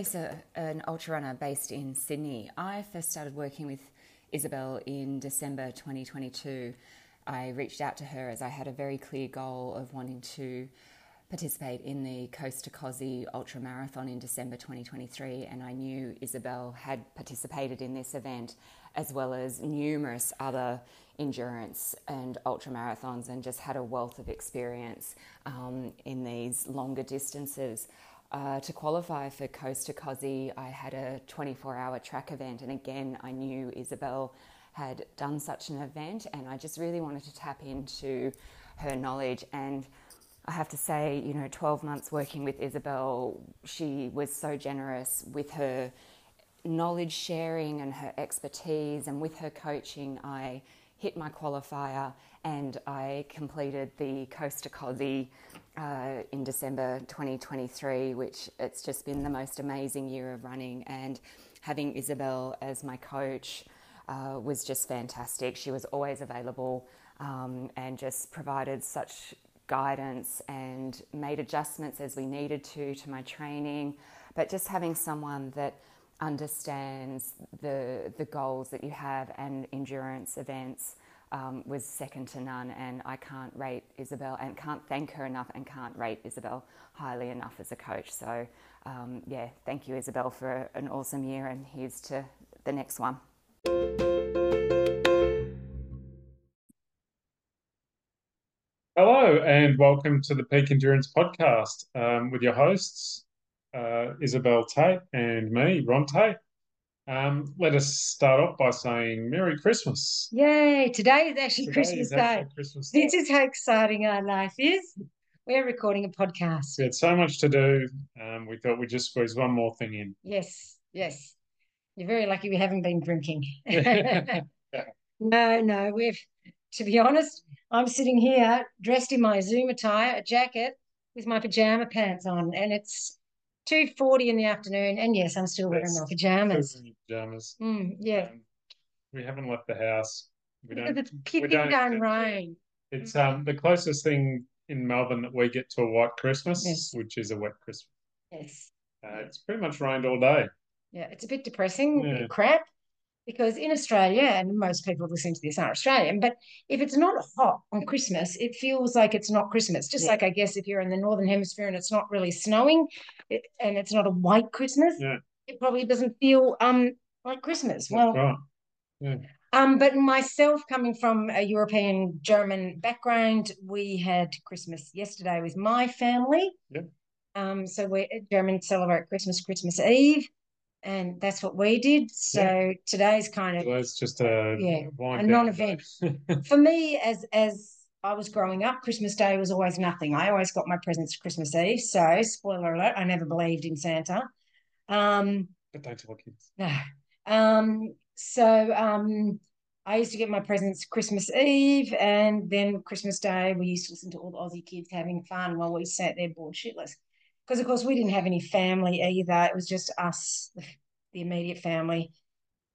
race a, an ultra runner based in Sydney. I first started working with Isabel in December 2022. I reached out to her as I had a very clear goal of wanting to participate in the Coast to Kosci Ultra Marathon in December 2023, and I knew Isabel had participated in this event as well as numerous other endurance and ultra marathons and just had a wealth of experience um, in these longer distances. Uh, to qualify for Coast to Kosci, I had a 24 hour track event, and again, I knew Isabel had done such an event, and I just really wanted to tap into her knowledge. And I have to say, you know, 12 months working with Isabel, she was so generous with her knowledge sharing and her expertise, and with her coaching, I hit my qualifier and I completed the Coast to Kosci uh, in December 2023, which it's just been the most amazing year of running. And having Isabel as my coach uh, was just fantastic. She was always available um, and just provided such guidance and made adjustments as we needed to to my training. But just having someone that understands the the goals that you have and endurance events um, was second to none, and I can't rate Isabel and can't thank her enough, and can't rate Isabel highly enough as a coach. So, um, yeah, thank you, Isabel, for an awesome year, and here's to the next one. Hello, and welcome to the Peak Endurance Podcast um, with your hosts, uh, Isabel Tate and me, Ron Tate. Um, let us start off by saying Merry Christmas. Yay! Today is actually Today Christmas is Day. actually Christmas Day. This is how exciting our life is. We're recording a podcast. We had so much to do. Um, we thought we'd just squeeze one more thing in. Yes, yes. You're very lucky we haven't been drinking. No, no, we've, to be honest, I'm sitting here dressed in my Zoom attire, a jacket with my pajama pants on, and it's 2.40 in the afternoon. And yes, I'm still wearing my pajamas. Pajamas. Mm, yeah. Um, we haven't left the house. We don't. it's don't down rain. It's um the closest thing in Melbourne that we get to a white Christmas, Yes. which is a wet Christmas. Yes. Uh, it's pretty much rained all day. Yeah, it's a bit depressing, Yeah. crap, because in Australia, and most people listening to this aren't Australian, but if it's not hot on Christmas, it feels like it's not Christmas. Just Yeah. like I guess if you're in the northern hemisphere and it's not really snowing, it, and it's not a white Christmas, Yeah. it probably doesn't feel um like Christmas. That's Well, right. Yeah. um, but myself coming from a European German background, we had Christmas yesterday with my family. Yep. Um, so we Germans celebrate Christmas Christmas Eve, and that's what we did. So today's kind of it's just a Yeah, a non-event. for me as as I was growing up, Christmas Day was always nothing. I always got my presents Christmas Eve. So spoiler alert, I never believed in Santa. Um, but don't tell kids. no. Um, so um, I used to get my presents Christmas Eve and then Christmas Day. We used to listen to all the Aussie kids having fun while we sat there bored shitless. Because, of course, we didn't have any family either. It was just us, the, the immediate family.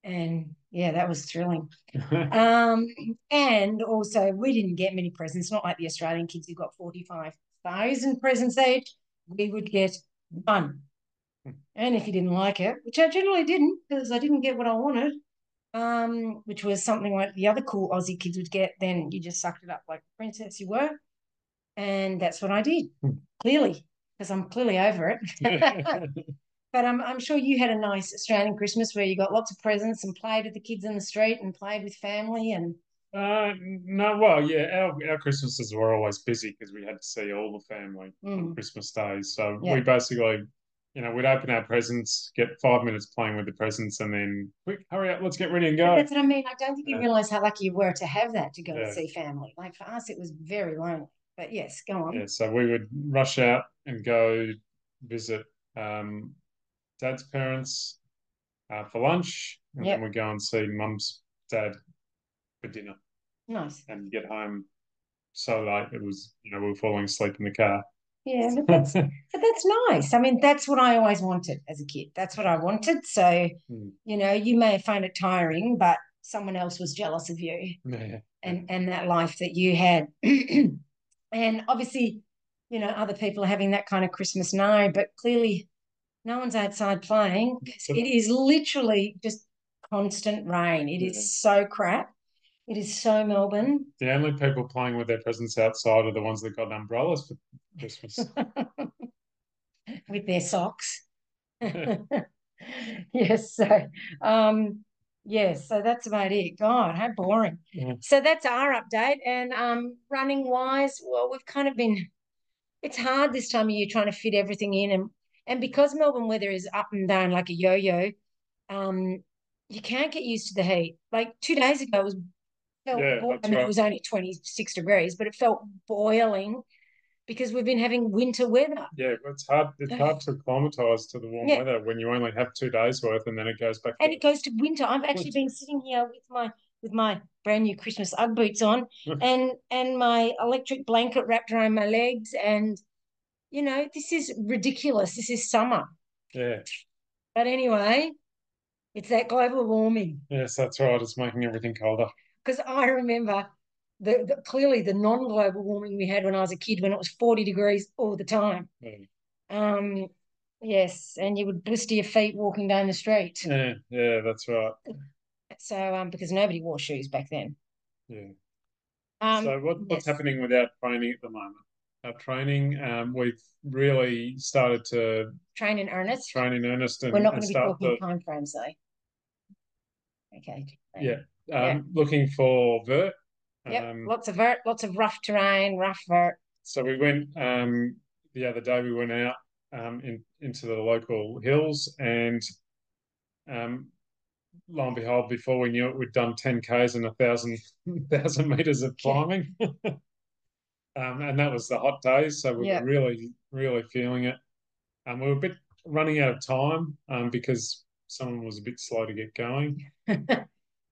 And yeah, that was thrilling. Um, and also, we didn't get many presents, not like the Australian kids who got 45,000 presents each. We would get one. Hmm. And if you didn't like it, which I generally didn't, because I didn't get what I wanted, um, which was something like the other cool Aussie kids would get, then you just sucked it up like the princess you were. And that's what I did, Hmm. clearly, because I'm clearly over it. But I'm, I'm sure you had a nice Australian Christmas where you got lots of presents and played with the kids in the street and played with family and Uh, no, well, yeah, our, our Christmases were always busy because we had to see all the family on Mm. Christmas Day. So Yeah. we basically, you know, we'd open our presents, get five minutes playing with the presents, and then quick, hurry up, let's get ready and But go. that's what I mean. I don't think you Yeah. realize how lucky you were to have that to go and see family. Like for us, it was very lonely. But yes, go on. Yeah, so we would rush out and go visit um, dad's parents uh, for lunch, and Yep. then we'd go and see mum's dad for dinner Nice. and get home so late it was, you know, we were falling asleep in the car. Yeah, but that's but that's nice. I mean, that's what I always wanted as a kid. That's what I wanted. So, Hmm. you know, you may find it tiring, but someone else was jealous of you. Yeah. and and that life that you had and obviously you know other people are having that kind of christmas no, but clearly no one's outside playing. because It is literally just constant rain. It is so crap. It is so Melbourne. The only people playing with their presents outside are the ones that got umbrellas for Christmas. with their socks. yes, so um yes, so that's about it. God, how boring. Yeah. So that's our update. And um running wise, well, we've kind of been it's hard this time of year trying to fit everything in and and because Melbourne weather is up and down like a yo-yo, um, you can't get used to the heat. Like two days ago, it was felt. Yeah, bo- I mean, right. it was only twenty six degrees, but it felt boiling because we've been having winter weather. Yeah, it's hard. It's hard to acclimatise to the warm Yeah. weather when you only have two days worth, and then it goes back. and to, it goes to winter. I've actually been sitting here with my with my brand new Christmas UGG boots on and and my electric blanket wrapped around my legs and you know this is ridiculous. This is summer. yeah, But anyway, it's that global warming yes, that's right. It's making everything colder. because I remember the, the clearly the non-global warming we had when I was a kid when it was 40 degrees all the time. Yeah, Um yes, and you would blister your feet walking down the street. yeah, yeah, that's right. So um because nobody wore shoes back then. Yeah. Um so what, what's yes. happening with our training at the moment? Our training, um, we've really started to train in earnest. train in earnest and, We're not going to be talking the, time frames though. Okay. Yeah. um, yeah. looking for vert. Yep. Um, lots of vert, lots of rough terrain, rough vert. So we went um, the other day. We went out um, in, into the local hills, and um, lo and behold, before we knew it, we'd done ten k's and a thousand thousand meters of climbing, um, and that was the hot days. So we Yeah. were really, really feeling it. And we were a bit running out of time um, because someone was a bit slow to get going.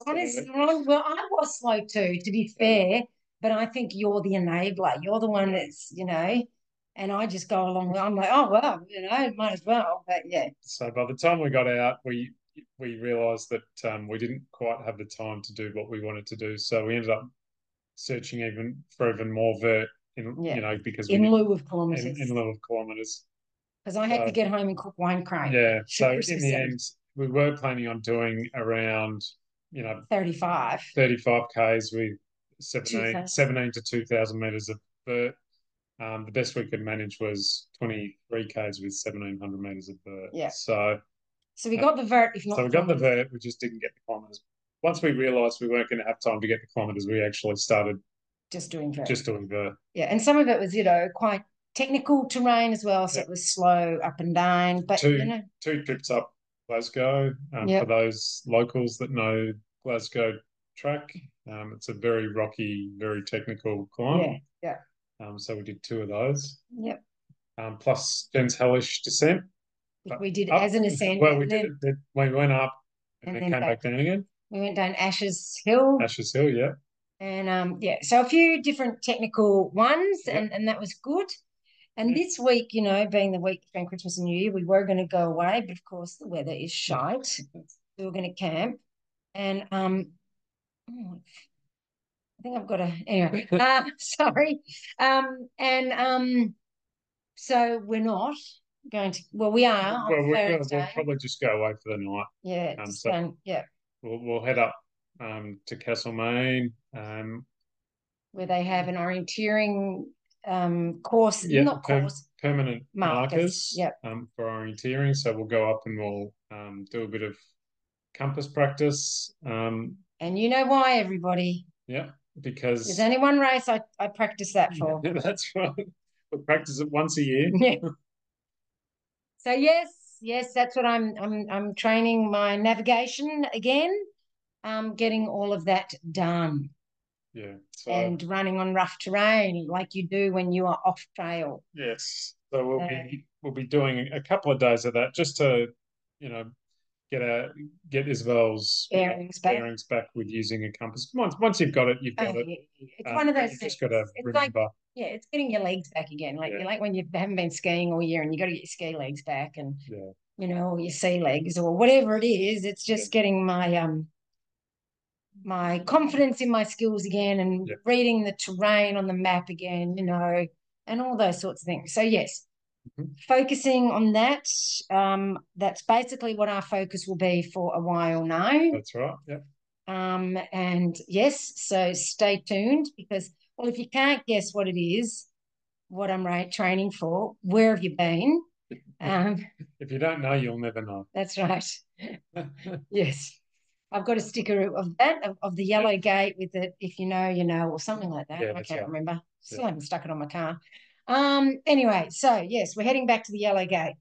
Honestly, well, I was slow too, to be fair, but I think you're the enabler. You're the one that's, you know, and I just go along I'm like, oh well, you know, might as well. But yeah. So by the time we got out, we we realised that um, we didn't quite have the time to do what we wanted to do. So we ended up searching even for even more vert, in, Yeah. you know, because In lieu of kilometres. in lieu of kilometres. Because I had to get home and cook wine crane. Yeah. So in the end, we were planning on doing around, you know, 35. 35 k's with 17, 17 to 2,000 metres of vert. Um, the best we could manage was 23 k's with 1,700 metres of vert. Yeah. So So we got the vert, if not So we got the vert, we just didn't get the kilometres. Once we realised we weren't going to have time to get the kilometres, we actually started just doing vert. just doing vert. Yeah, and some of it was, you know, quite technical terrain as well. So Yeah. it was slow up and down. But Two- you know, Two trips up Glasgow um, Yep. for those locals that know Glasgow track. Um, it's a very rocky, very technical climb. yeah, Um, so we did two of those, yep. um, plus Jen's hellish descent. Which we did Up- as an ascent. Well, we and did then it. Did, we went up and, then came back down again. we went down Ashes Hill. Ashes Hill, yeah. And um, yeah, so a few different technical ones, Yep. and, and that was good. And Yeah. this week, you know, being the week between Christmas and New Year, we were going to go away, but of course the weather is shite. We were going to camp, and um, oh, I think I've got a anyway. Uh, sorry, um, and um, so we're not going to. Well, we are on Well, we'll, Thursday. we'll probably just go away for the night. yeah, um, so- yeah, We'll, we'll head up um, to Castlemaine. Um, where they have an orienteering um course, Yeah, not per- course, permanent Markers, markers, yep. um, for orienteering. So we'll go up and we'll um, do a bit of compass practice. Um, and you know why, everybody. yeah, because There's only one race I, I practice that for. that's right. We practice it once a year. Yeah. So yes, yes, that's what I'm I'm I'm training my navigation again. Um, getting all of that done Yeah. So and running on rough terrain like you do when you are off trail. yes, so we'll Uh, be we'll be doing a couple of days of that just to, you know, get a get Isabel's you Bearings back. bearings back with using a compass. Once once you've got it, you've Oh, got it. yeah, yeah. It's Um, one of those you things. just got to It's like remember. yeah, it's getting your legs back again. Like Yeah. you like when you haven't been skiing all year and you got to get your ski legs back and you know, your sea legs or whatever it is. It's just getting my um my confidence in my skills again and reading the terrain on the map again, you know, and all those sorts of things. So yes, Mhm. focusing on that. Um, that's basically what our focus will be for a while now. That's right. Yep. Um, and yes, so stay tuned because, well, if you can't guess what it is, what I'm right training for, where have you been? Um, If you don't know, you'll never know. that's right. Yes. I've got a sticker of that, of, of the yellow gate with it, if you know, you know, or something like that. Yeah, I can't right. remember. Still Yeah. haven't stuck it on my car. Um, anyway, so yes, we're heading back to the yellow gate.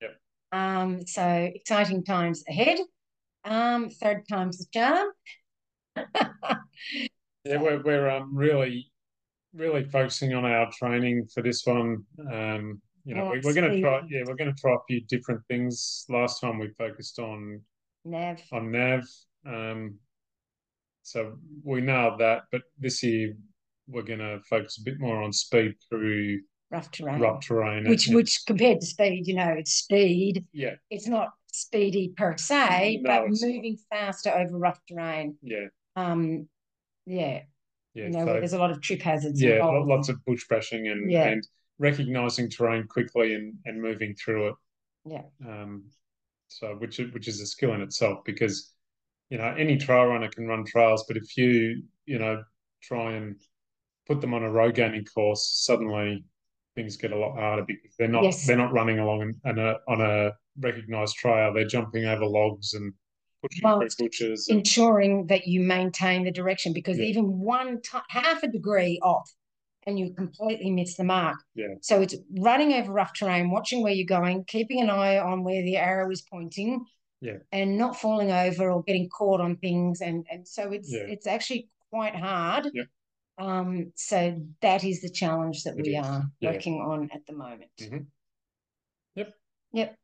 Yep. Um, so exciting times ahead. Um, third time's the charm. Yeah, we're we're um really really focusing on our training for this one. Um, you know, Oh, we, we're going to try. Yeah, we're going to try a few different things. Last time we focused on Nav. on nav. Um, so we nailed that, but this year we're going to focus a bit more on speed through rough terrain. rough terrain. Which and- which compared to speed, you know, it's speed. yeah, It's not speedy per se, No, but it's not. moving faster over rough terrain. yeah, Um, yeah, yeah. you know, so, there's a lot of trip hazards. yeah, involved. lots of bush bashing and Yeah. and recognizing terrain quickly and and moving through it. Yeah. Um, so which which is a skill in itself because you know any trail runner can run trails, but if you you know try and put them on a rogaining course, suddenly things get a lot harder because they're not Yes. they're not running along an, an, a, uh, on a recognized trail. They're jumping over logs and pushing Well, through bushes. And, ensuring that you maintain the direction because Yeah. even one ti half a degree off and you completely miss the mark. Yeah. So it's running over rough terrain, watching where you're going, keeping an eye on where the arrow is pointing. Yeah. And not falling over or getting caught on things. And and so it's Yeah. it's actually quite hard. Yep. Um, so that is the challenge that we are Yeah. working on at the moment. Mhm. Yep. Yep.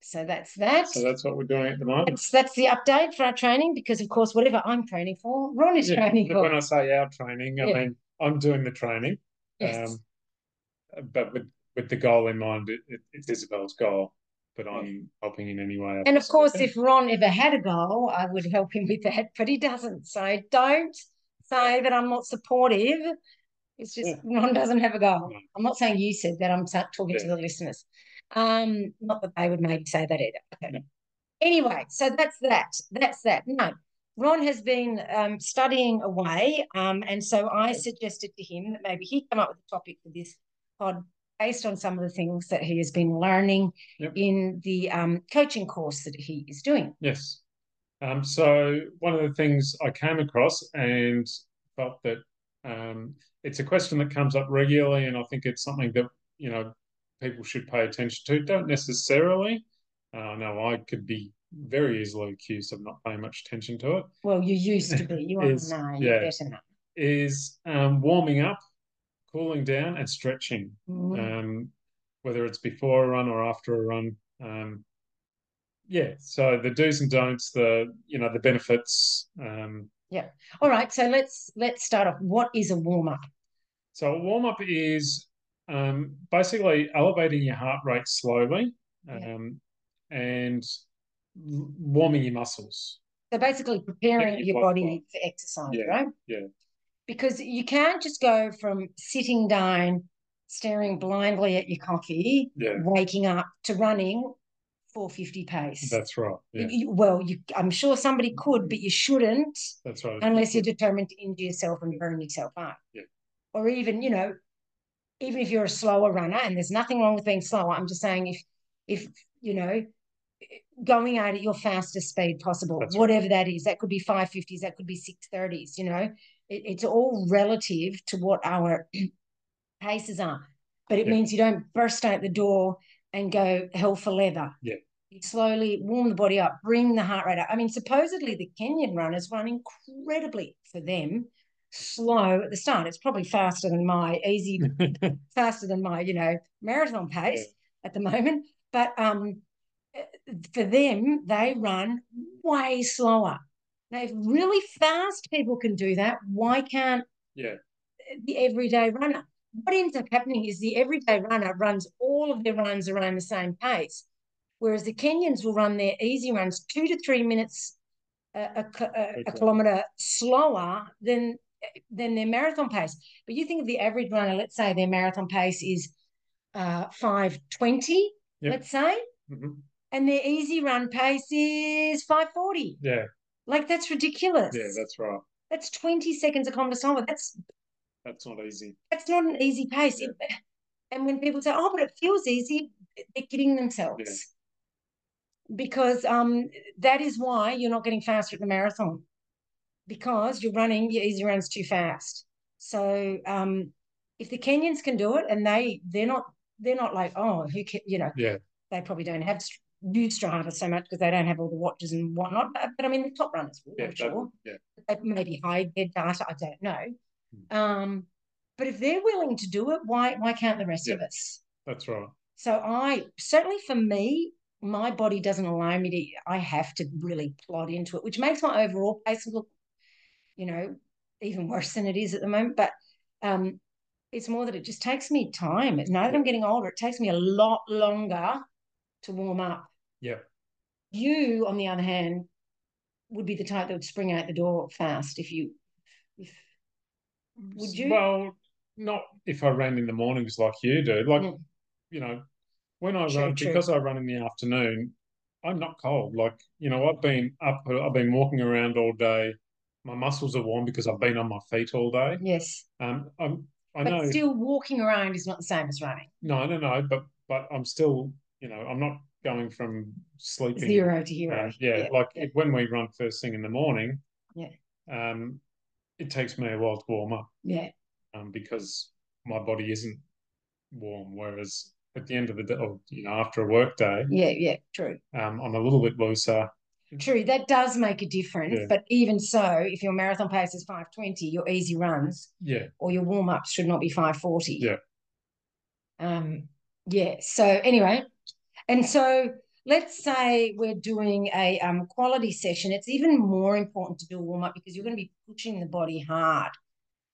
So that's that. so that's what we're doing at the moment. That's that's the update for our training because of course whatever I'm training for, Ron is Yeah, training but for. when I say our training, I Yeah. mean I'm doing the training, Yes. um, but with with the goal in mind, it, it, it's Isabel's goal, but I'm helping in any way. I and of course, can. if Ron ever had a goal, I would help him with that, but he doesn't. So don't say that I'm not supportive. It's just Yeah. Ron doesn't have a goal. No. I'm not saying you said that. I'm ta- talking to the listeners. Um, not that they would maybe say that either. I don't know. Anyway, so that's that. That's that. No, Ron has been um, studying away, um, and so I suggested to him that maybe he come up with a topic for this pod based on some of the things that he has been learning Yep. in the um, coaching course that he is doing. Yes. Um, so one of the things I came across and felt that um, it's a question that comes up regularly, and I think it's something that you know people should pay attention to. Don't necessarily. Uh, no, I could be very easily accused of not paying much attention to it. Well, you used to be. You are Is- now. You're better now. Is um, warming up, cooling down, and stretching. Mm. um, whether it's before a run or after a run. Um, yeah, so the do's and don'ts, the you know the benefits. Um, All right, so let's let's start off. What is a warm up? so a warm up is um, basically elevating your heart rate slowly Yeah. um, and warming your muscles. So basically preparing your your body for exercise, Yeah, right? yeah. Because you can't just go from sitting down, staring blindly at your coffee, Yeah, waking up to running 450 pace. that's right. Yeah, you- well, you, I'm sure somebody could, but you shouldn't that's right. unless you're determined to injure yourself and burn yourself out. Yeah. Or even, you know, even if you're a slower runner, and there's nothing wrong with being slower. I'm just saying if if you know going out at your fastest speed possible, That's right. whatever that is, that could be 550s, that could be 630s, you know, it, it's all relative to what our paces are. But it Yeah. means you don't burst out the door and go hell for leather. Yeah. You slowly warm the body up, bring the heart rate up. I mean, supposedly the Kenyan runners run incredibly for them slow at the start. It's probably faster than my easy, faster than my, you know, marathon pace Yeah. at the moment. But um, for them, they run way slower. Now, if really fast people can do that, why can't yeah, the everyday runner? What ends up happening is the everyday runner runs all of their runs around the same pace, whereas the Kenyans will run their easy runs two to three minutes a, a, a, a kilometre slower than than their marathon pace. But you think of the average runner, let's say their marathon pace is uh, 520, Yep. let's say, Mhm. and their easy run pace is 540. Yeah, Like that's ridiculous. yeah, that's right. That's 20 seconds a kilometre slower. That's That's not easy. that's not an easy pace. Yeah. It- and when people say, "Oh, but it feels easy," they're kidding themselves. Because um, that is why you're not getting faster at the marathon, because you're running your easy runs too fast. So um, if the Kenyans can do it, and they they're not they're not like, oh, who can, you know, Yeah, they probably don't have use Strava so much because they don't have all the watches and whatnot. But, but I mean, the top runners will, yeah, I'm that- sure yeah. they maybe hide their data. I don't know. Um, but if they're willing to do it, why why can't the rest of us? That's right. So I certainly for me, my body doesn't allow me to. I have to really plod into it, which makes my overall pace look, you know, even worse than it is at the moment. But um, it's more that it just takes me time. Now that I'm getting older, it takes me a lot longer to warm up. Yeah, You, on the other hand, would be the type that would spring out the door fast if you, if would you? Well, not if I ran in the mornings like you do. Like, Mm. you know, when I True, run, true. because I run in the afternoon, I'm not cold. Like, you know, I've been up, I've been walking around all day. My muscles are warm because I've been on my feet all day. yes, Um, I'm, I but know, still walking around is not the same as running. no, no, no, but but I'm still, you know, I'm not going from sleeping. Zero to hero. Uh, yeah, like yeah. when we run first thing in the morning, Yeah. um, it takes me a while to warm up. yeah, um, because my body isn't warm. Whereas at the end of the day, or, you know, after a work day, yeah, yeah. True. um, I'm a little bit looser. True, that does make a difference. Yeah. But even so, if your marathon pace is 520, your easy runs Yeah, or your warm ups should not be 540. Yeah. Um, yeah. So anyway, and so let's say we're doing a um, quality session. It's even more important to do a warm up because you're going to be pushing the body hard.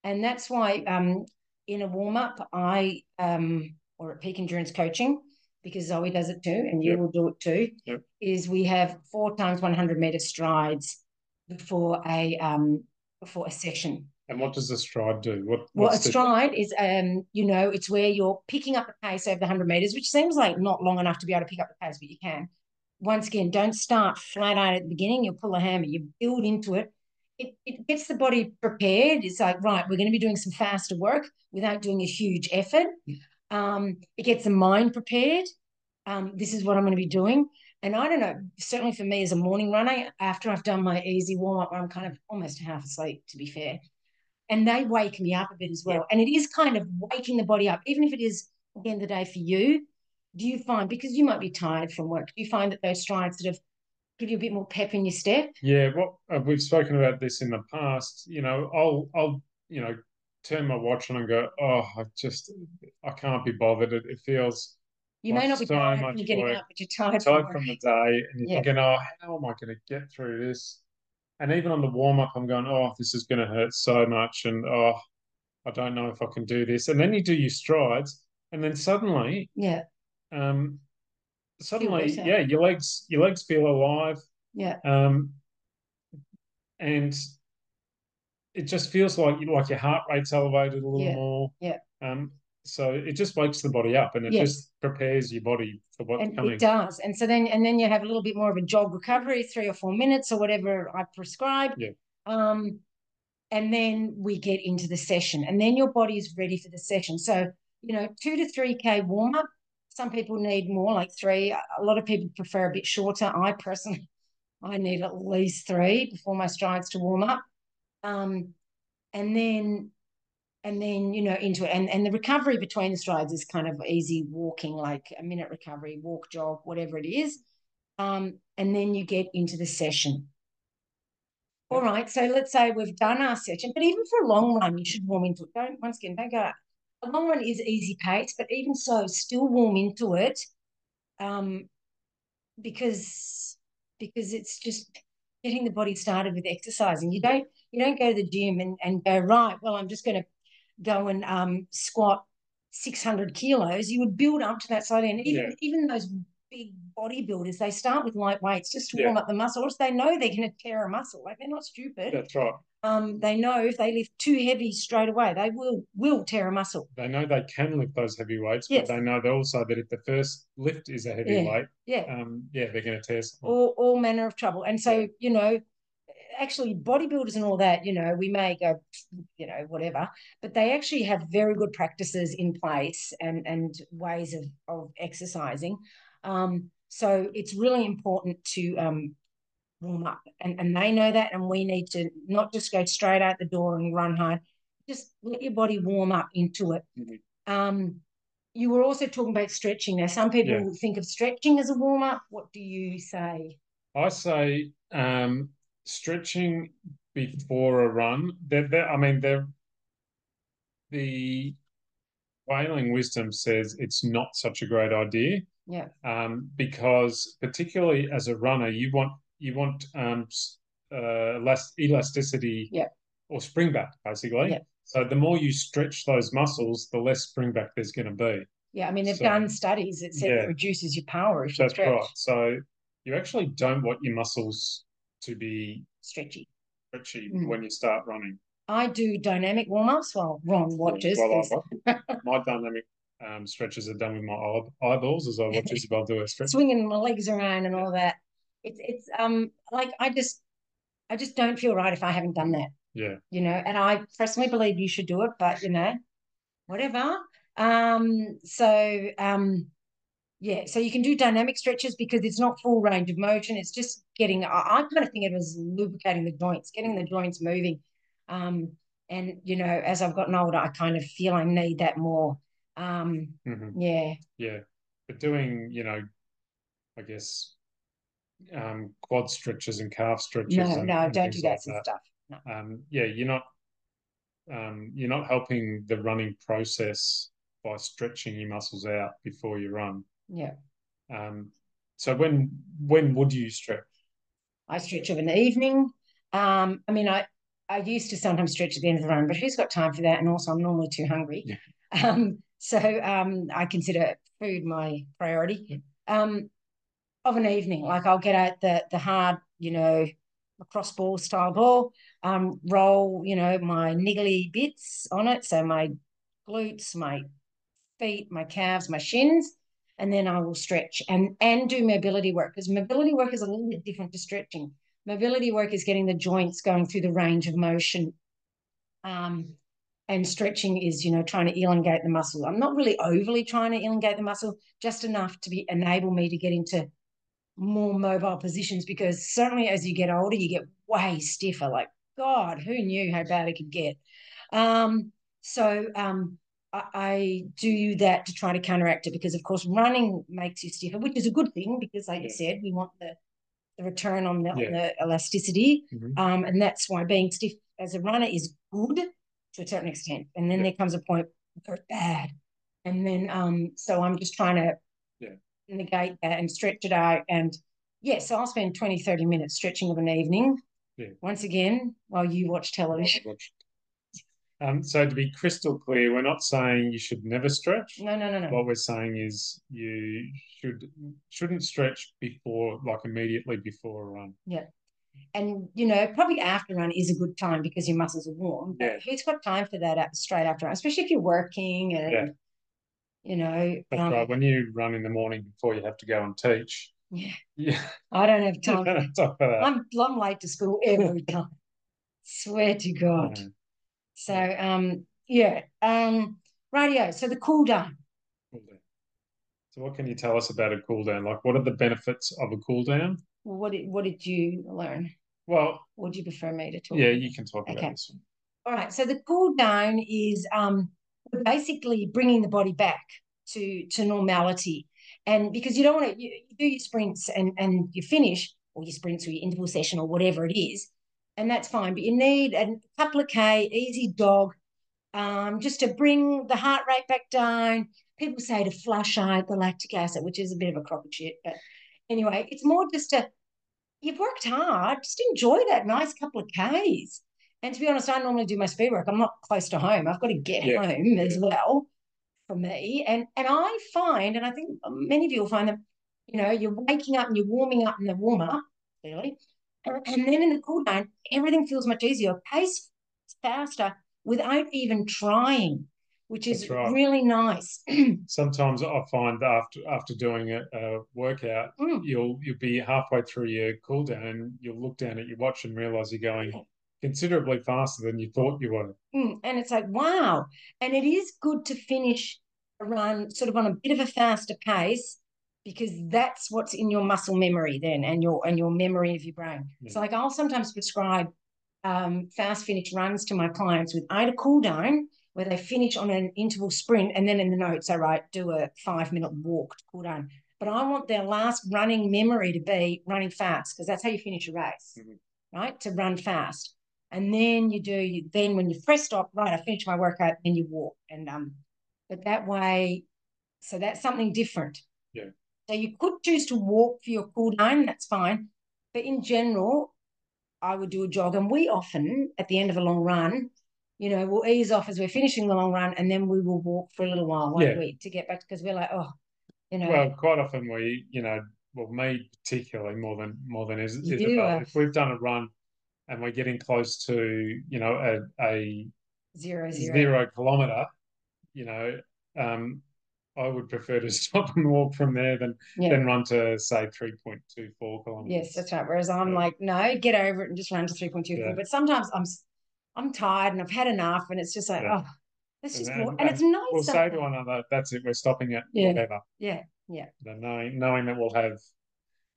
And that's why um, in a warm up, I um, or at peak endurance coaching, because Zoe does it too, and you Yep. will do it too, Yep. is we have four times 100 meter strides before a um, before a session. And what does the stride do? What Well, a what's the- stride is, um, you know, it's where you're picking up the pace over the 100 meters, which seems like not long enough to be able to pick up the pace, but you can. Once again, don't start flat out at the beginning. You'll pull a hammer, you build into it. It, it gets the body prepared. It's like, right, we're going to be doing some faster work without doing a huge effort. Um, it gets the mind prepared. Um, this is what I'm going to be doing. And I don't know, certainly for me as a morning runner, after I've done my easy warm up, I'm kind of almost half asleep, to be fair and they wake me up a bit as well. And it is kind of waking the body up, even if it is at the end of the day for you. Do you find because you might be tired from work? Do you find that those strides sort of give you a bit more pep in your step? Yeah, well, uh, we've spoken about this in the past. You know, I'll I'll you know turn my watch on and go, oh, I just I can't be bothered. It, it feels You may not be tired much from getting work. up, but you're tired, tired from from the day, and you're Yeah. thinking, oh, how am I going to get through this? And even on the warm up, I'm going, oh, this is going to hurt so much, and oh, I don't know if I can do this. And then you do your strides, and then suddenly, Yeah, um, suddenly, yeah, your legs, your legs feel alive, yeah, um, and it just feels like like your heart rate's elevated a little Yeah, more. yeah. Um, so it just wakes the body up, and it Yes. just prepares your body for what's and coming. it does. And so then, and then you have a little bit more of a jog recovery, three or four minutes or whatever I prescribe. Yeah. Um, and then we get into the session, and then your body is ready for the session. So you know, two to three k warm up. Some people need more, like three. A lot of people prefer a bit shorter. I personally, I need at least three before my strides to warm up. Um, and then and then you know into it. And and the recovery between the strides is kind of easy walking like a minute recovery walk jog whatever it is. Um and then you get into the session. All right so let's say we've done our session but even for a long run you should warm into it. Don't once again don't go out. a long run is easy pace but even so still warm into it um because because it's just getting the body started with exercising. You don't you don't go to the gym and, and go right well i'm just going to go and um, squat 600 kilos, you would build up to that slowly. And even Yeah. even those big bodybuilders, they start with light weights just to Yeah. warm up the muscle, or they know they're going to tear a muscle. Like they're not stupid. That's right. Um, they know if they lift too heavy straight away, they will will tear a muscle. They know they can lift those heavy weights, Yes. but they know also that if the first lift is a heavy Yeah. weight, Yeah, um, yeah, they're going to tear something. all all manner of trouble. And so Yeah. you know, actually bodybuilders and all that, you know, we may go, you know, whatever, but they actually have very good practices in place and and ways of of exercising. Um, so it's really important to um warm up, and and they know that, and we need to not just go straight out the door and run hard. Just let your body warm up into it. Mhm. Um, you were also talking about stretching. Now, some people Yeah. think of stretching as a warm up. What do you say? I say um, stretching before a run. They're, they're, I mean, they're, the whaling wisdom says it's not such a great idea Yeah, um, because particularly as a runner, you want you want um, uh, elas- elasticity Yeah. or spring back basically. Yeah. So the more you stretch those muscles, the less spring back there's going to be. yeah. I mean, they've So- done studies that said Yeah. it reduces your power if you That's stretch. right. So you actually don't want your muscles to be Stretchy. stretchy Mm. when you start running. I do dynamic warm ups while Ron watches. Well, I- my dynamic um, stretches are done with my eye- eyeballs as I watch Isabel do a stretch. swinging my legs around and all that. It's it's um like I just I just don't feel right if I haven't done that. Yeah. you know, and I personally believe you should do it, but you know, whatever. Um, so um, yeah, so you can do dynamic stretches because it's not full range of motion. It's just getting. I, I kind of think it was lubricating the joints, getting the joints moving. Um, and you know, as I've gotten older, I kind of feel I need that more. Um, Mhm. yeah, Yeah. But doing, you know, I guess um, quad stretches and calf stretches. no, and, no, and don't do that like of stuff. Um, yeah, you're not um, you're not helping the running process by stretching your muscles out before you run. Yeah, Um, so when when would you stretch? I stretch of an evening. Um, I mean, I I used to sometimes stretch at the end of the run, but who's got time for that? And also, I'm normally too hungry. Yeah. Um, so um, I consider food my priority. Um, of an evening, like I'll get out the the hard, you know, cross ball style ball, um, roll, you know, my niggly bits on it. So my glutes, my feet, my calves, my shins, and then I will stretch and and do mobility work because mobility work is a little bit different to stretching. Mobility work is getting the joints going through the range of motion. Um, and stretching is, you know, trying to elongate the muscle. I'm not really overly trying to elongate the muscle, just enough to be enable me to get into more mobile positions because certainly as you get older, you get way stiffer. Like, God, who knew how bad it could get? Um, so um, I, do that to try to counteract it because, of course, running makes you stiffer, which is a good thing because, like you said, we want the, the return on the, on the elasticity. Mhm. Um, and that's why being stiff as a runner is good to a certain extent. And then Yeah. there comes a point where it's bad. And then, um, so I'm just trying to Yeah. negate that and stretch it out. And yeah, so I'll spend 20, 30 minutes stretching of an evening. Yeah. Once again, while you watch television. Um, so to be crystal clear, we're not saying you should never stretch. No, no, no, no. What we're saying is you should shouldn't stretch before, like immediately before a run. Yeah, and you know, probably after run is a good time because your muscles are warm. But Yeah. who's got time for that at, straight after run, especially if you're working and Yeah. you know, That's um, right. When you run in the morning before you have to go and teach, Yeah. yeah, I don't have time. don't have time. I'm I'm late to school every time. Swear to God. No. So um yeah. Um radio. So the cool down. Cool down. So what can you tell us about a cool down? Like what are the benefits of a cool down? Well, what did what did you learn? Well, Would you prefer me to talk? yeah, you can talk Okay. about this one. All right. So the cool down is um, basically bringing the body back to to normality, and because you don't want to, you, you do your sprints and and you finish, or your sprints or your interval session or whatever it is, and that's fine. But you need a couple of k, easy dog, um, just to bring the heart rate back down. People say to flush out the lactic acid, which is a bit of a crock of shit, but anyway, it's more just a you've worked hard, just enjoy that nice couple of Ks. And to be honest, I normally do my speed work. I'm not close to home. I've got to get Yeah, home as well for me. And and I find, and I think many of you will find that You know, you're waking up and you're warming up in the warm up, clearly. And, then in the cool down, everything feels much easier. Pace faster without even trying, which is right. really nice. Sometimes I find that after after doing a, a workout, Mm. you'll you'll be halfway through your cool down and you'll look down at your watch and realize you're going considerably faster than you thought you were. Mm, and it's like, wow. And it is good to finish a run sort of on a bit of a faster pace because that's what's in your muscle memory then and your and your memory of your brain. Yeah. So like I'll sometimes prescribe um, fast finish runs to my clients with either cool down where they finish on an interval sprint and then in the notes I write do a five minute walk to cool down. But I want their last running memory to be running fast because that's how you finish a race, Mhm. right? To run fast. And then you do you then when you fresh stop, right, I finish my workout, then you walk. And um, but that way, so that's something different. Yeah. So you could choose to walk for your cool down, that's fine. But in general, I would do a jog. And we often, at the end of a long run, you know, we'll ease off as we're finishing the long run and then we will walk for a little while, won't Yeah. we, to get back because we're like, oh, you know, Well, quite often we, you know, well, me particularly more than more than is do, uh, If we've done a run and we're getting close to, you know, a, a zero, zero. zero kilometer, you know, um, I would prefer to stop and walk from there than Yeah. than run to say three point two four kilometers. Yes, that's right. Whereas I'm Yeah. like, no, get over it and just run to 3.24. But sometimes I'm I'm tired and I've had enough and it's just like, oh, let's And just then- walk. And it's nice. We'll say to one another, "That's it. We're stopping at Yeah. whatever." Yeah, yeah. Then knowing knowing that we'll have,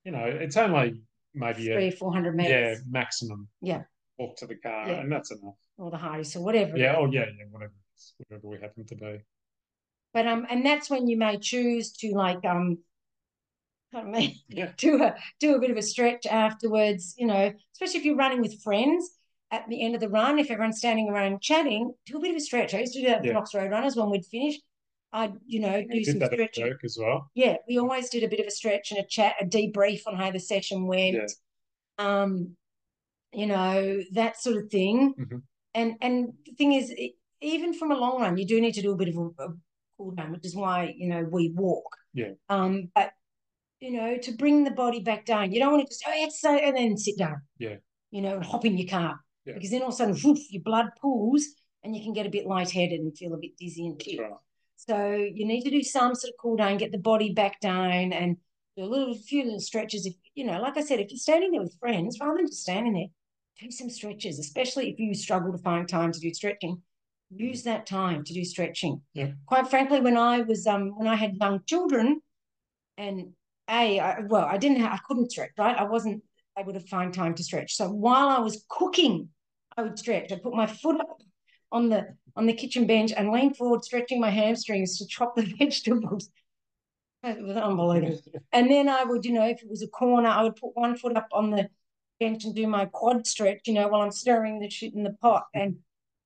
you know, it's only maybe Three, 400 meters. yeah maximum Yeah. walk to the car, and that's enough. Or the house, or whatever. Yeah. Oh yeah. Yeah. Whatever. Whatever we happen to do. But um, and that's when you may choose to like um, pardon me, Yeah. do a do a bit of a stretch afterwards. You know, especially if you're running with friends at the end of the run. If everyone's standing around chatting, do a bit of a stretch. I used to do that with Yeah. Knox Road Runners when we'd finish. I'd you know do some did that at stretching. as well. Yeah, we always did a bit of a stretch and a chat, a debrief on how the session went. Yeah. Um, you know that sort of thing. Mhm. And and the thing is, even from a long run, you do need to do a bit of a, a cool down, which is why you know we walk. Yeah. Um, but you know to bring the body back down, you don't want to just oh exercise and then sit down. Yeah. You know, and hop in your car Yeah. because then all of a sudden, whoof, your blood pools and you can get a bit lightheaded and feel a bit dizzy and shit. right. So you need to do some sort of cool down, get the body back down, and do a little few little stretches. If you know, like I said, if you're standing there with friends, rather than just standing there, do some stretches. Especially if you struggle to find time to do stretching, use that time to do stretching. Yeah. Quite frankly, when I was um when I had young children, and a I, well, I didn't have, I couldn't stretch right. I wasn't able to find time to stretch. So while I was cooking, I would stretch. I'd put my foot up on the on the kitchen bench and lean forward, stretching my hamstrings to chop the vegetables. It was unbelievable. And then I would, you know, if it was a corner, I would put one foot up on the bench and do my quad stretch, you know, while I'm stirring the shit in the pot and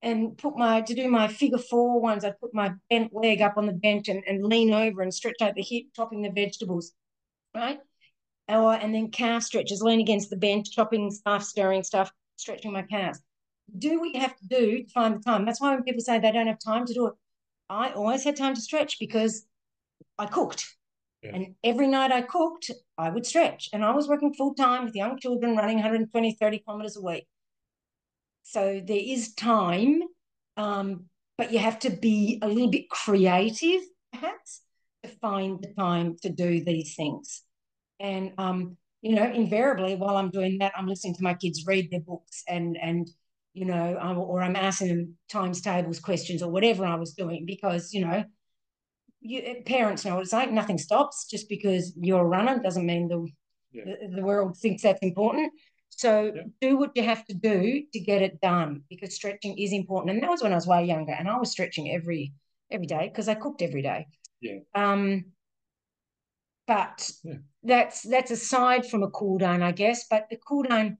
and put my to do my figure four ones, I'd put my bent leg up on the bench and, and lean over and stretch out the hip, chopping the vegetables. Right? Or and then calf stretches, lean against the bench, chopping stuff, stirring stuff, stretching my calves. Do what you have to do to find the time. That's why when people say they don't have time to do it, I always had time to stretch because I cooked. Yeah. And every night I cooked, I would stretch. And I was working full time with young children running 120, 30 kilometers a week. So there is time, um, but you have to be a little bit creative, perhaps, to find the time to do these things. And um, you know, invariably while I'm doing that, I'm listening to my kids read their books and and you know, I'm, or I'm asking them times tables questions or whatever I was doing because you know, you parents know what it's like. Nothing stops just because you're a runner doesn't mean the Yeah. the, the world thinks that's important. So Yeah. do what you have to do to get it done because stretching is important. And that was when I was way younger, and I was stretching every every day because I cooked every day. Yeah. Um. But Yeah. that's that's aside from a cool down, I guess. But the cool down,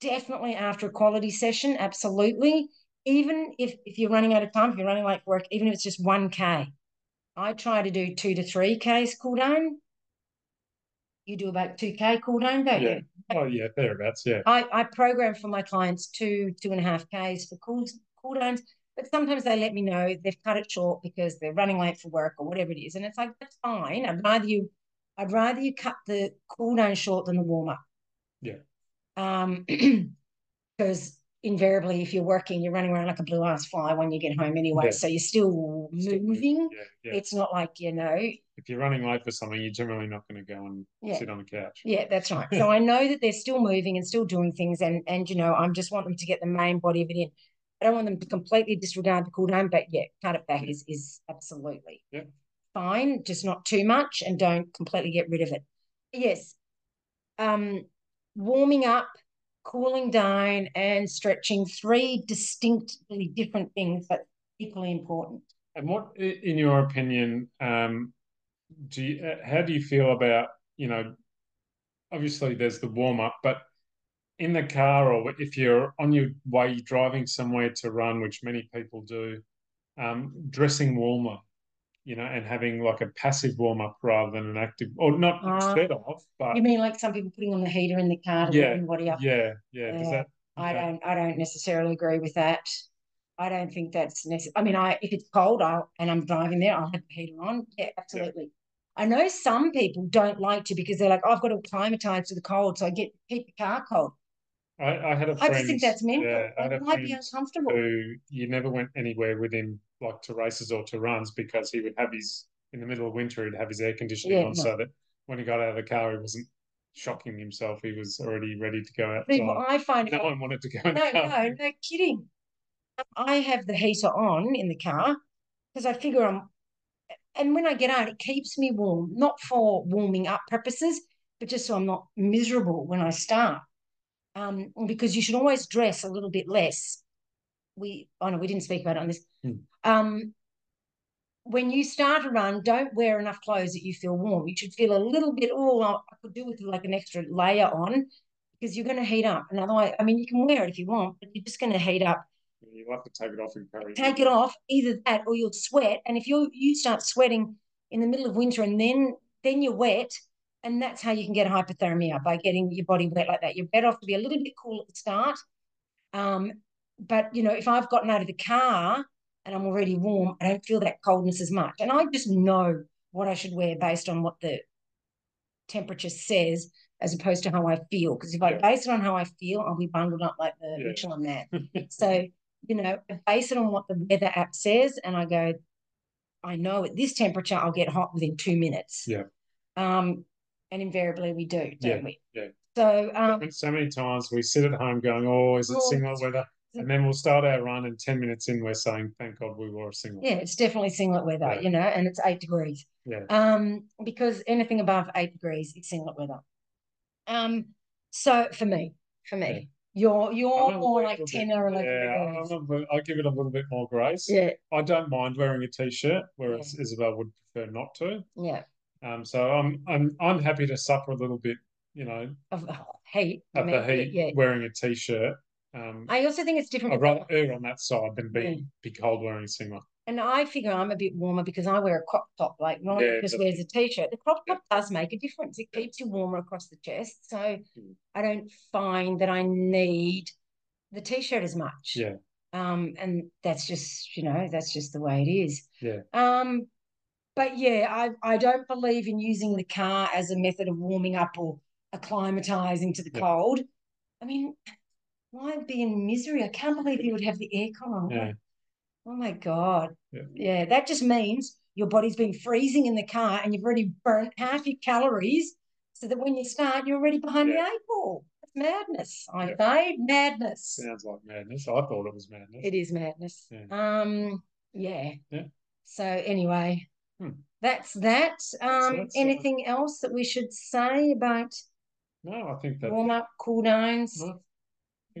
definitely after a quality session, absolutely. Even if if you're running out of time, if you're running late for work, even if it's just one k, I try to do two to three k's cool down. You do about two k cool down, don't Yeah. you? Oh yeah, thereabouts. Yeah. I, I program for my clients two, two and a half Ks for cool, cool downs, but sometimes they let me know they've cut it short because they're running late for work or whatever it is. And it's like, that's fine. I'd rather you I'd rather you cut the cool down short than the warm up. Yeah. Um, because invariably, if you're working, you're running around like a blue ass fly when you get home anyway. Yeah. So you're still Still moving. Yeah, yeah. It's not like you know. if you're running late for something, you're generally not going to go and sit on the couch. Yeah, that's right. So I know that they're still moving and still doing things, and and you know, I just want them to get the main body of it in. I don't want them to completely disregard the cool down, but yeah, cut it back is is absolutely Yeah. fine, just not too much, and don't completely get rid of it. Yes, um, warming up, cooling down, and stretching three distinctly different things, but equally important. And what, in your opinion, um, do you, uh, how do you feel about, you know, obviously there's the warm up, but in the car or if you're on your way driving somewhere to run, which many people do, um, dressing warmer, you know, and having like a passive warm up rather than an active, or not Ah. instead of, but You mean like some people putting on the heater in the car to Yeah, everybody up? yeah, yeah. Yeah. that? I don't I don't necessarily agree with that. I don't think that's necessary. I mean, I if it's cold I'll, and I'm driving there, I'll have the heater on. Yeah, absolutely. I know some people don't like to because they're like, oh, I've got to acclimatize to the cold, so I get keep the car cold. I, I had a I friend. just think that's mental. yeah, I had it might be uncomfortable. who you never went anywhere with him, like to races or to runs, because he would have his in the middle of winter, he'd have his air conditioning Yeah, on, no. so that when he got out of the car, he wasn't shocking himself. He was already ready to go outside. I find No one wanted to go no, no, no kidding. I have the heater on in the car because I figure I'm, and when I get out, it keeps me warm, not for warming up purposes, but just so I'm not miserable when I start. Um, because you should always dress a little bit less. We, oh know we didn't speak about it on this. Hmm. Um, when you start a run, don't wear enough clothes that you feel warm. You should feel a little bit, oh, I could do with like an extra layer on because you're going to heat up. And otherwise, I mean, you can wear it if you want, but you're just going to heat up. You'll have to take it off and carry Take it off, either that or you'll sweat. And if you you start sweating in the middle of winter and then then you're wet, and that's how you can get hypothermia by getting your body wet like that. You're better off to be a little bit cool at the start. Um, but you know, if I've gotten out of the car and I'm already warm, I don't feel that coldness as much. And I just know what I should wear based on what the temperature says, as opposed to how I feel. Because if I base it on how I feel, I'll be bundled up like the Yeah. Michelin man. So, you know, I base it on what the weather app says, and I go, I know at this temperature I'll get hot within two minutes. Yeah. Um, and invariably we do, don't Yeah, we? yeah. So um so many times we sit at home going, "Oh, is it Oh, singlet weather?" And then we'll start our run, and ten minutes in, we're saying, "Thank God we wore a singlet." yeah, it's definitely singlet weather, Yeah. you know, and it's eight degrees. Yeah. Um, because anything above eight degrees is singlet weather. Um, so for me, for me, Yeah. you're you're more like bit- ten or eleven Yeah, degrees. Bit- I give it a little bit more grace. Yeah, I don't mind wearing a t-shirt, whereas Isabel would prefer not to. yeah. Um, so I'm I'm I'm happy to suffer a little bit, you know, Of the heat. I mean, the heat Yeah. wearing a t-shirt. Um, I also think it's different. I'd rather err on that side than be Yeah. be cold wearing a singlet. And I figure I'm a bit warmer because I wear a crop top, like Ron Yeah, just wears a t-shirt. The crop top does make a difference. It keeps you warmer across the chest. So Mm. I don't find that I need the t-shirt as much. Yeah, Um, and that's just, you know, that's just the way it is. yeah, Um, but yeah, I, I don't believe in using the car as a method of warming up or acclimatizing to the Yeah. cold. I mean, why be in misery? I can't believe you would have the aircon on. yeah, Oh my God. Yeah. Yeah, that just means your body's been freezing in the car and you've already burnt half your calories so that when you start, you're already behind Yeah. the eight ball. That's madness, I say. Madness. sounds like madness. I thought it was madness. It is madness. Yeah. Um, yeah. Yeah. So anyway, Hmm. that's that. Um, that's, uh, anything else that we should say about No, I think that's warm up, cool downs? No,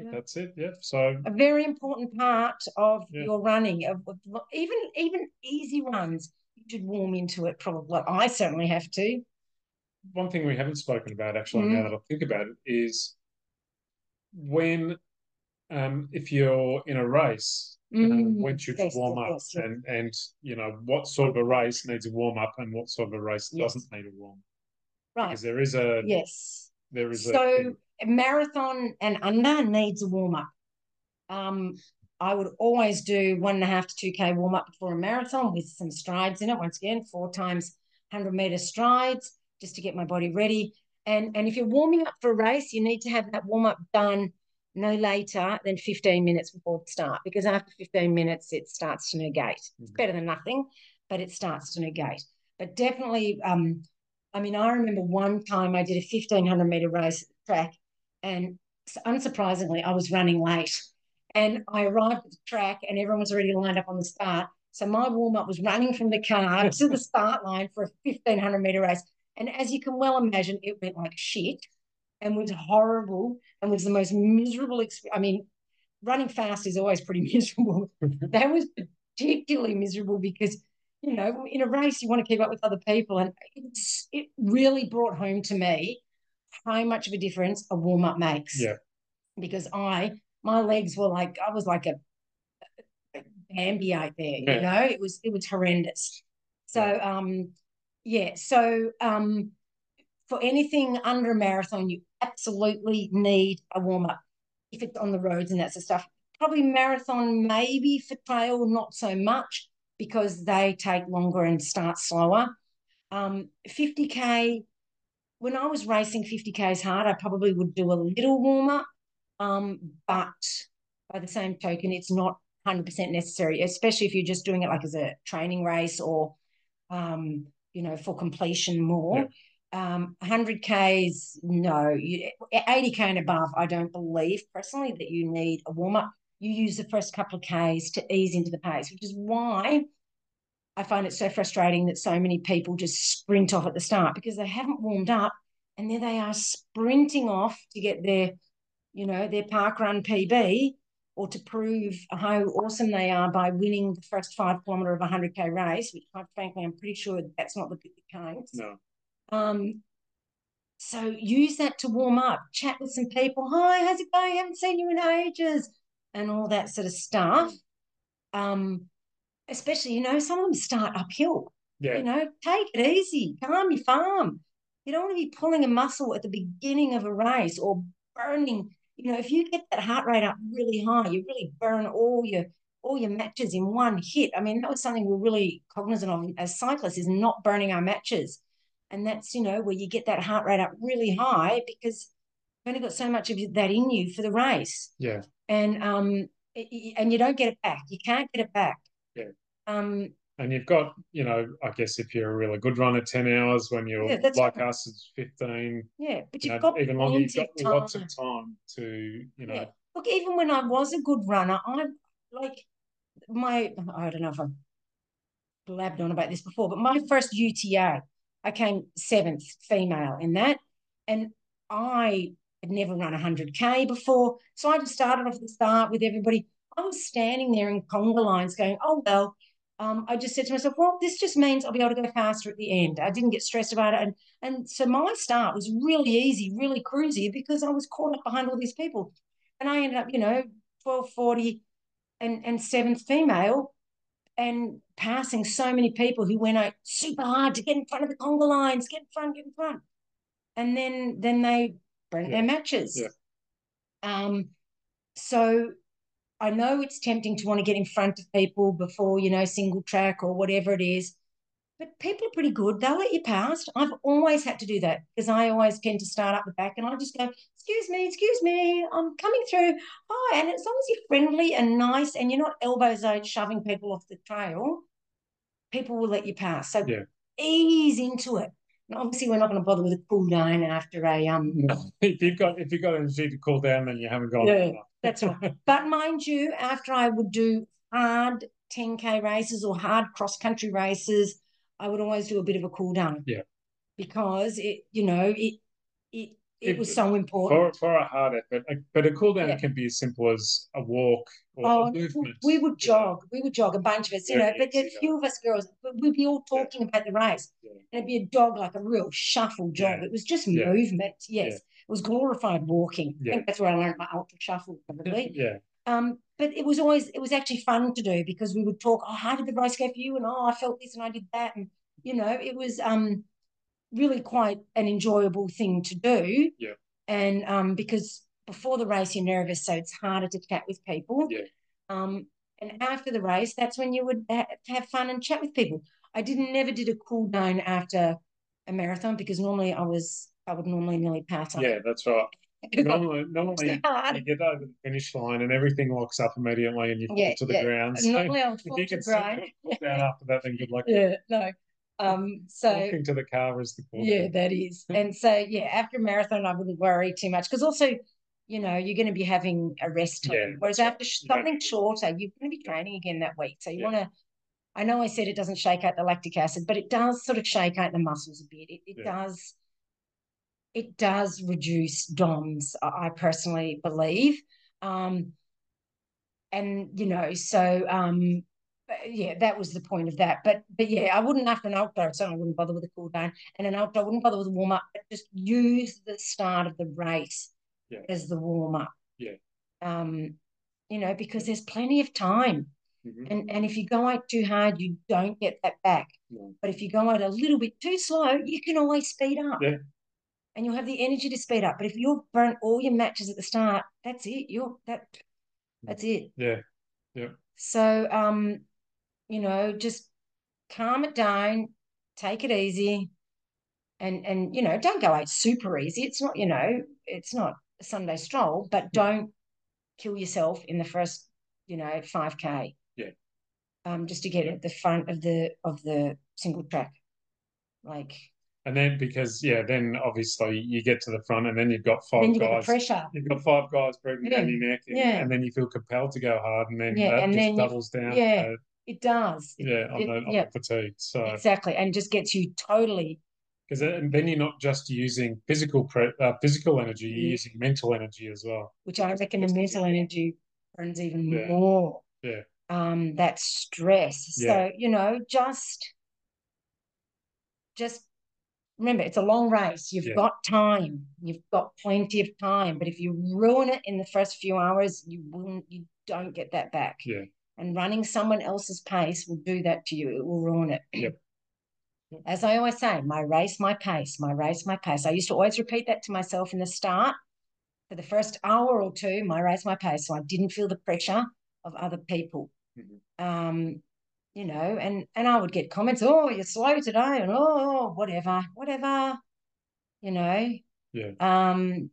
Yeah. that's it. Yeah. So a very important part of Yeah. your running of, of even even easy runs you should warm into it probably i certainly have to one thing we haven't spoken about actually now Mm. that I think about it is when um if you're in a race Mm, when should yes, you warm up yes, yes. and and you know what sort of a race needs a warm up and what sort of a race doesn't need a warm right because there is a yes there is a so marathon and under needs a warm up um i would always do one and a half to two k warm up before a marathon with some strides in it once again four times 100 meter strides just to get my body ready. And and if you're warming up for a race, you need to have that warm up done no later than 15 minutes before the start, because after 15 minutes it starts to negate. Mm-hmm. It's better than nothing, but it starts to negate. But definitely, um, I mean, I remember one time I did a 1500 meter race track, and unsurprisingly, I was running late. And I arrived at the track, and everyone was already lined up on the start. So my warm up was running from the car to the start line for a 1500 meter race. And as you can well imagine, it went like shit and was horrible and was the most miserable experience. I mean, running fast is always pretty miserable. Mm-hmm. that was particularly miserable because, you know, in a race, you want to keep up with other people. And it's, it really brought home to me how much of a difference a warm up makes. Yeah. Because I, my legs were like, I was like a, a Bambi out there, yeah. you know, it was, it was horrendous. So, yeah. um, yeah. So, um, for anything under a marathon, you absolutely need a warm up if it's on the roads and that's the stuff. Probably marathon, maybe for trail, not so much because they take longer and start slower. Um, 50k, when I was racing 50k's hard, I probably would do a little warm up, um, but by the same token, it's not 100% necessary, especially if you're just doing it like as a training race or, um, you know, for completion more. Yeah um, 100Ks, no. You, 80K and above, I don't believe personally that you need a warm up. You use the first couple of Ks to ease into the pace, which is why I find it so frustrating that so many people just sprint off at the start because they haven't warmed up and there they are sprinting off to get their, you know, their park run PB or to prove how awesome they are by winning the first five kilometre of a 100K race, which quite frankly, I'm pretty sure that's not the counts. No. Um, so use that to warm up, chat with some people. Hi, how's it going? Haven't seen you in ages, and all that sort of stuff. Um, especially, you know, some of them start uphill. Yeah. You know, take it easy, calm your farm. You don't want to be pulling a muscle at the beginning of a race or burning. You know, if you get that heart rate up really high, you really burn all your all your matches in one hit. I mean, that was something we're really cognizant of as cyclists is not burning our matches. And that's, you know, where you get that heart rate up really high because only got so much of that in you for the race. Yeah. And um and you don't get it back. You can't get it back. Yeah. Um and you've got, you know, I guess if you're a really good runner, 10 hours when you're yeah, like right. us, it's 15. Yeah, but you've you know, got even longer, you've got time. lots of time to, you know. Yeah. Look, even when I was a good runner, I like my, I don't know if I've blabbed on about this before, but my first UTA, I came seventh female in that. And I had never run 100K before. So I just started off at the start with everybody. I was standing there in conga lines going, oh, well, um, I just said to myself, well, this just means I'll be able to go faster at the end. I didn't get stressed about it. And, and so my start was really easy, really cruisy because I was caught up behind all these people. And I ended up, you know, 1240 and, and seventh female and passing so many people who went out super hard to get in front of the conga lines, get in front, get in front. And then then they burnt yeah. their matches. Yeah. Um, so I know it's tempting to want to get in front of people before, you know, single track or whatever it is. But people are pretty good. They'll let you past. I've always had to do that because I always tend to start up the back and I just go, excuse me, excuse me, I'm coming through. Hi. And as long as you're friendly and nice and you're not elbows out shoving people off the trail, people will let you pass. So yeah. ease into it. And obviously, we're not going to bother with a cool down after a um. No. If you've got if you've got energy to cool down, then you haven't gone. Yeah, that's right. But mind you, after I would do hard 10k races or hard cross country races, I would always do a bit of a cool down. Yeah. Because it, you know, it it it, it was so important for, for a hard effort. But a cool down yeah. can be as simple as a walk or oh, a movement. We would jog. We would jog a bunch of us, you know. But a few of us girls, we'd be all talking yeah. about the race, yeah. and it'd be a dog like a real shuffle jog. It was just movement. Yes, it was glorified walking. I think that's where I learned my ultra shuffle probably. yeah. Um, but it was always it was actually fun to do because we would talk. Oh, how did the race go for you? And oh, I felt this and I did that, and you know, it was um really quite an enjoyable thing to do. Yeah. And um, because before the race you're nervous, so it's harder to chat with people. Yeah. Um, and after the race, that's when you would ha- have fun and chat with people. I didn't never did a cool down after a marathon because normally I was I would normally nearly pass on. Yeah, that's right. Normally, normally you get over the finish line and everything locks up immediately and you fall Yeah, to the yeah. ground. So normally I would fall you to grind. it after that, then good luck. Yeah, no. Um, so Walking to the car is the yeah, that is. And so yeah, after a marathon, I wouldn't worry too much because also, you know, you're going to be having a rest time. Yeah, Whereas after sh- You don't something need- shorter, you're going to be training again that week. So you Yeah. want to. I know I said it doesn't shake out the lactic acid, but it does sort of shake out the muscles a bit. It, it Yeah. does. It does reduce DOMS. I personally believe. Um, and you know, so um, but yeah, that was the point of that. But but yeah, I wouldn't after an ultra, so I wouldn't bother with a cool down. And an ultra, I wouldn't bother with a warm up. But just use the start of the race Yeah. as the warm up. Yeah. Um, you know, because there's plenty of time. Mhm. And and if you go out too hard, you don't get that back. No. But if you go out a little bit too slow, you can always speed up. Yeah. And you'll have the energy to speed up. But if you've burnt all your matches at the start, that's it. You're that that's it. Yeah. Yeah. So um, you know, just calm it down, take it easy, and and you know, don't go out super easy. It's not, you know, it's not a Sunday stroll, but don't kill yourself in the first, you know, five K. Yeah. Um, just to get at the front of the of the single track. Like And then because yeah, then obviously you get to the front and then you've got five then you guys. pressure. You've got five guys breathing down your neck, and, yeah. and then you feel compelled to go hard, and then Yeah, that and just then doubles down. yeah, uh, It does. Yeah, on it- the, on yeah. the fatigue. So Exactly. And just gets you totally because then you're not just using physical pre- uh, physical energy, you're Yeah. using mental energy as well. which I reckon the mental energy burns even Yeah. more. Yeah. Um, that stress. Yeah. So, you know, just just remember it's a long race. You've got time. You've got plenty of time. But if you ruin it in the first few hours, you won't you don't get that back. Yeah. And running someone else's pace will do that to you. It will ruin it. Yep. As I always say, my race, my pace, my race, my pace. I used to always repeat that to myself in the start. For the first hour or two, my race, my pace. So I didn't feel the pressure of other people. Mhm. Um, you know, and and I would get comments, oh, you're slow today, and oh, whatever, whatever, you know. Yeah. Um,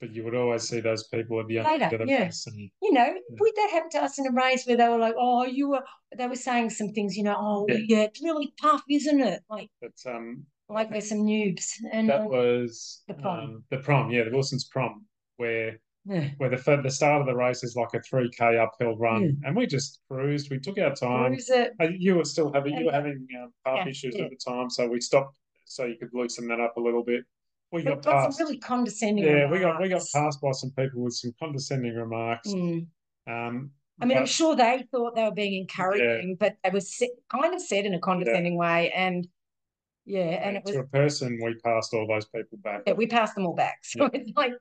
But you would always see those people at the end Later, of the yeah. race, and you know, would that happen to us in a race where they were like, oh, you were, they were saying some things, you know, oh, Yeah. yeah, it's really tough, isn't it? Like, but um, like we're some noobs. And that um, was the prom. um, the prom, yeah, the Wilson's prom, where yeah, where the the start of the race is like a three k uphill run, Yeah. and we just cruised. We took our time. You were still having you were having um, calf Yeah, issues yeah. at the time, so we stopped so you could loosen that up a little bit. We But got some past. really condescending. yeah, we got we got passed by some people with some condescending remarks. Mm. Um, I mean, I'm sure they thought they were being encouraging, but they were se- kind of said in a condescending way. And yeah, and it was, to a person, we passed all those people back. yeah, we passed them all back. So Yeah. it's like,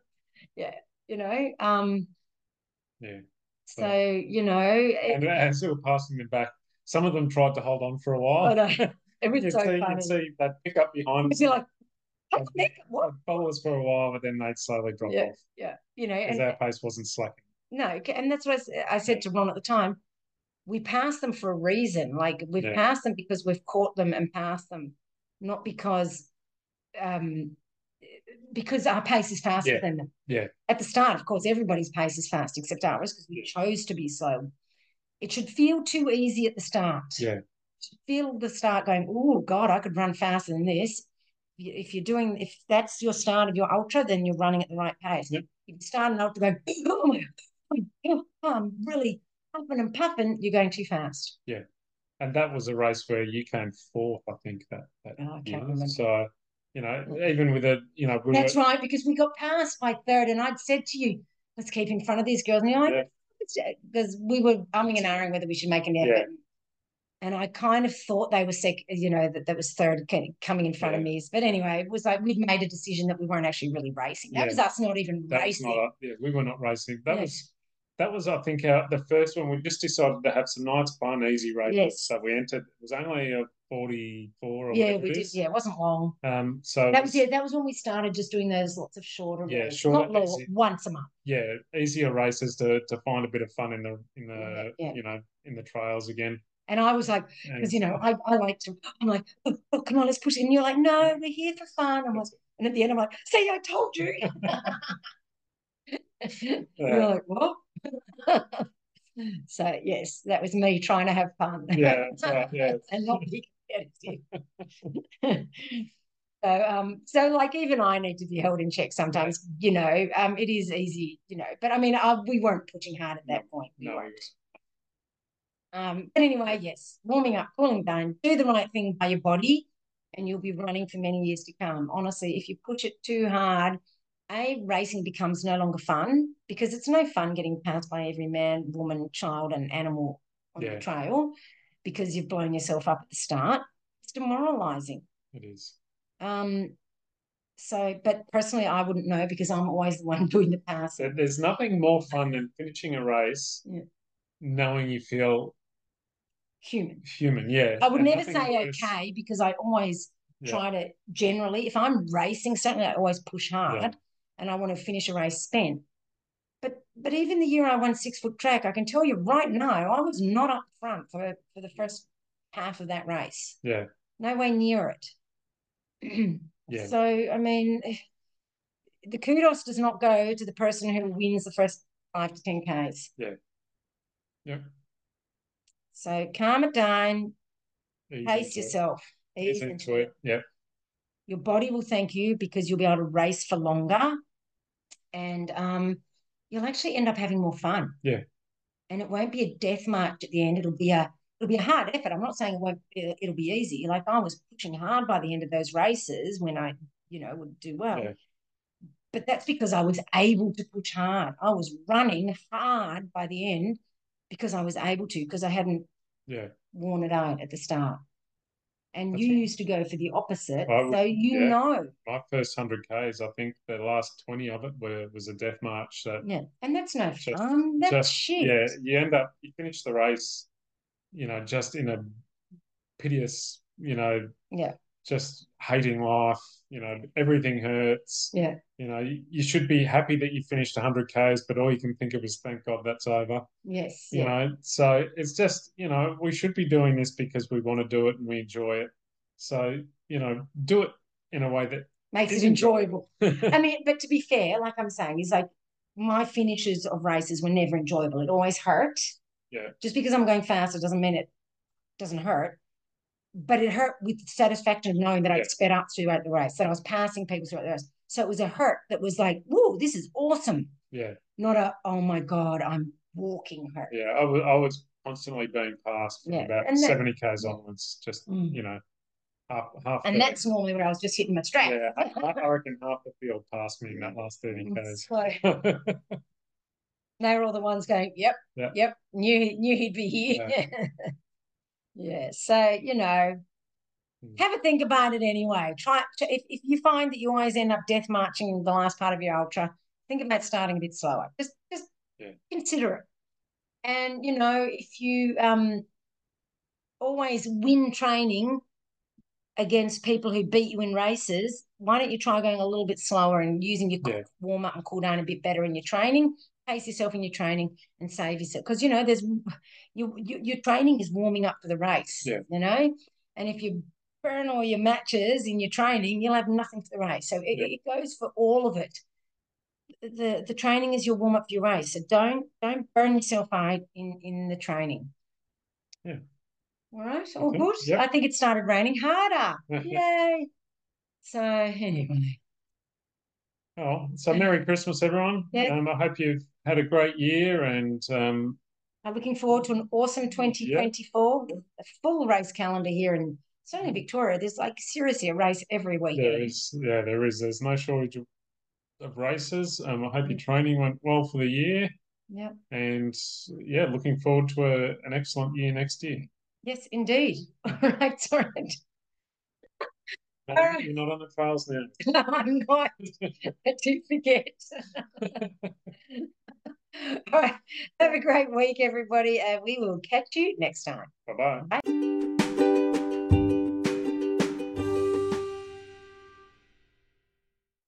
yeah, you know, um, Yeah, so, you know, it, and as we were passing them back, some of them tried to hold on for a while. I know, it was you so see, you'd see they'd pick up behind You're like, "Hey, Nick, what? they'd follow us for a while, but then they'd slowly drop Yeah, off Yeah, you know, because and our pace wasn't slacking. no, and that's what I said to Ron at the time. We passed them for a reason. Like we've Yeah. passed them because we've caught them and passed them, not because, um, because our pace is faster Yeah. than them. Yeah. At the start, of course, everybody's pace is fast except ours because we chose to be slow. It should feel too easy at the start. Yeah. Feel the start going, oh God, I could run faster than this. If you're doing, if that's your start of your ultra, then you're running at the right pace. If you start an ultra going, oh my God, I'm really puffing and puffing, you're going too fast. Yeah. And that was a race where you came fourth, I think that. that Oh, I can't remember. So, you know, mm. even with a, you know, we That's were, right, because we got passed by third, and I'd said to you, let's keep in front of these girls. And you're like, because uh, we were umming and ahhing whether we should make an effort. Yeah. And I kind of thought they were sec, you know, that that was third coming in front of Yeah. me. But anyway, it was like we'd made a decision that we weren't actually really racing. That Yeah. was us not even that was racing. not, yeah, we were not racing. That was, that was, I think, our, the first one. We just decided to have some nice, fun, easy races. Yes. So we entered. It was only a forty-four or yeah, we did. Yeah, it wasn't long. Um. So That was yeah. That was when we started just doing those lots of shorter. Yeah, races. shorter, not long, easy. once a month. yeah, easier races to to find a bit of fun in the in the Yeah, yeah. you know in the trails again. And I was like, because you know, I, I like to, I'm like, oh, oh, come on, let's push it. And you're like, no, we're here for fun. I'm like, and at the end, I'm like, see, I told you. You're like, what? so yes, that was me trying to have fun. Yeah, right, yeah. and not be competitive. so um, so like even I need to be held in check sometimes. You know, um, it is easy. You know, but I mean, uh, we weren't pushing hard at that point. We No, weren't. Um, but anyway, yes, warming up, cooling down, do the right thing by your body, and you'll be running for many years to come. Honestly, if you push it too hard, a racing becomes no longer fun because it's no fun getting passed by every man, woman, child, and animal on Yeah. the trail because you've blown yourself up at the start. It's demoralizing. it is. Um, so, but personally, I wouldn't know because I'm always the one doing the passing. There's nothing more fun than finishing a race, Yeah. knowing you feel Human. human. Yeah. I would and never say okay because I always Yeah. try to generally, if I'm racing, certainly I always push hard Yeah. and I want to finish a race spent. But but even the year I won six foot track, I can tell you right now, I was not up front for, for the first half of that race. Yeah. No way near it. Yeah. So I mean the kudos does not go to the person who wins the first five to ten Ks. Yeah. Yep. So calm it down, Ease pace yourself. Ease ease into it. Yeah. your body will thank you because you'll be able to race for longer and um, you'll actually end up having more fun. Yeah. And it won't be a death march at the end. It'll be a it'll be a hard effort. I'm not saying it won't it- it'll be easy. Like I was pushing hard by the end of those races when I, you know, would do well. Yeah. But that's because I was able to push hard. I was running hard by the end because I was able to, because I hadn't Yeah. worn it out at the start. And That's you right. used to go for the opposite. I so you yeah. know. My first hundred Ks, I think the last twenty of it were was a death march that Yeah, and that's no Just- fun. That's just shit. yeah, you end up you finish the race, you know, just in a piteous, you know, Yeah. Just hating life, you know, everything hurts. Yeah. You know, you, you should be happy that you finished 100 Ks, but all you can think of is thank God that's over. Yes. You Yeah. know, so it's just, you know, we should be doing this because we want to do it and we enjoy it. So, you know, do it in a way that Makes it enjoyable. I mean, but to be fair, like I'm saying, is like my finishes of races were never enjoyable. It always hurt. Yeah. Just because I'm going faster doesn't mean it doesn't hurt. But it hurt with satisfaction of knowing that Yeah. I'd sped up throughout the race, that I was passing people throughout the race. So it was a hurt that was like, whoa, this is awesome. yeah, Not a, oh my God, I'm walking hurt. yeah. I was I was constantly being passed from Yeah, about that- 70 Ks onwards, just Mm. you know, half half And the- that's normally where I was just hitting my strap. yeah, I, I reckon half the field passed me in that last 30 Ks. So they were all the ones going, yep, Yeah. yep, knew knew he'd be here. Yeah. So you know, Hmm. have a think about it anyway. Try to, if if you find that you always end up death marching the last part of your ultra, think about starting a bit slower. Just just Yeah. consider it. And you know, if you um always win training against people who beat you in races, why don't you try going a little bit slower and using your Yeah. warm up and cool down a bit better in your training? Pace yourself in your training and save yourself because you know there's you, you your training is warming up for the race. Yeah. You know, and if you burn all your matches in your training, you'll have nothing for the race. So it, Yeah. it goes for all of it. The the training is your warm up for your race. So don't don't burn yourself out in in the training. Yeah. All right. All Okay. good. Yep. I think it started raining harder. Yay. So anyway, Oh, so Merry Christmas, everyone. Yeah. Um, I hope you've had a great year and um, I'm looking forward to an awesome 2024. A full race calendar here in certainly Victoria. There's like seriously a race every week. weekend. is, yeah, there is, there's no shortage of, of races. Um, I hope your training went well for the year Yeah. and yeah, looking forward to a, an excellent year next year. Yes, indeed. All right. All right. You're not on the trails now. No, I'm not. I do forget. All right. Have a great week, everybody. And we will catch you next time. Bye bye. Bye.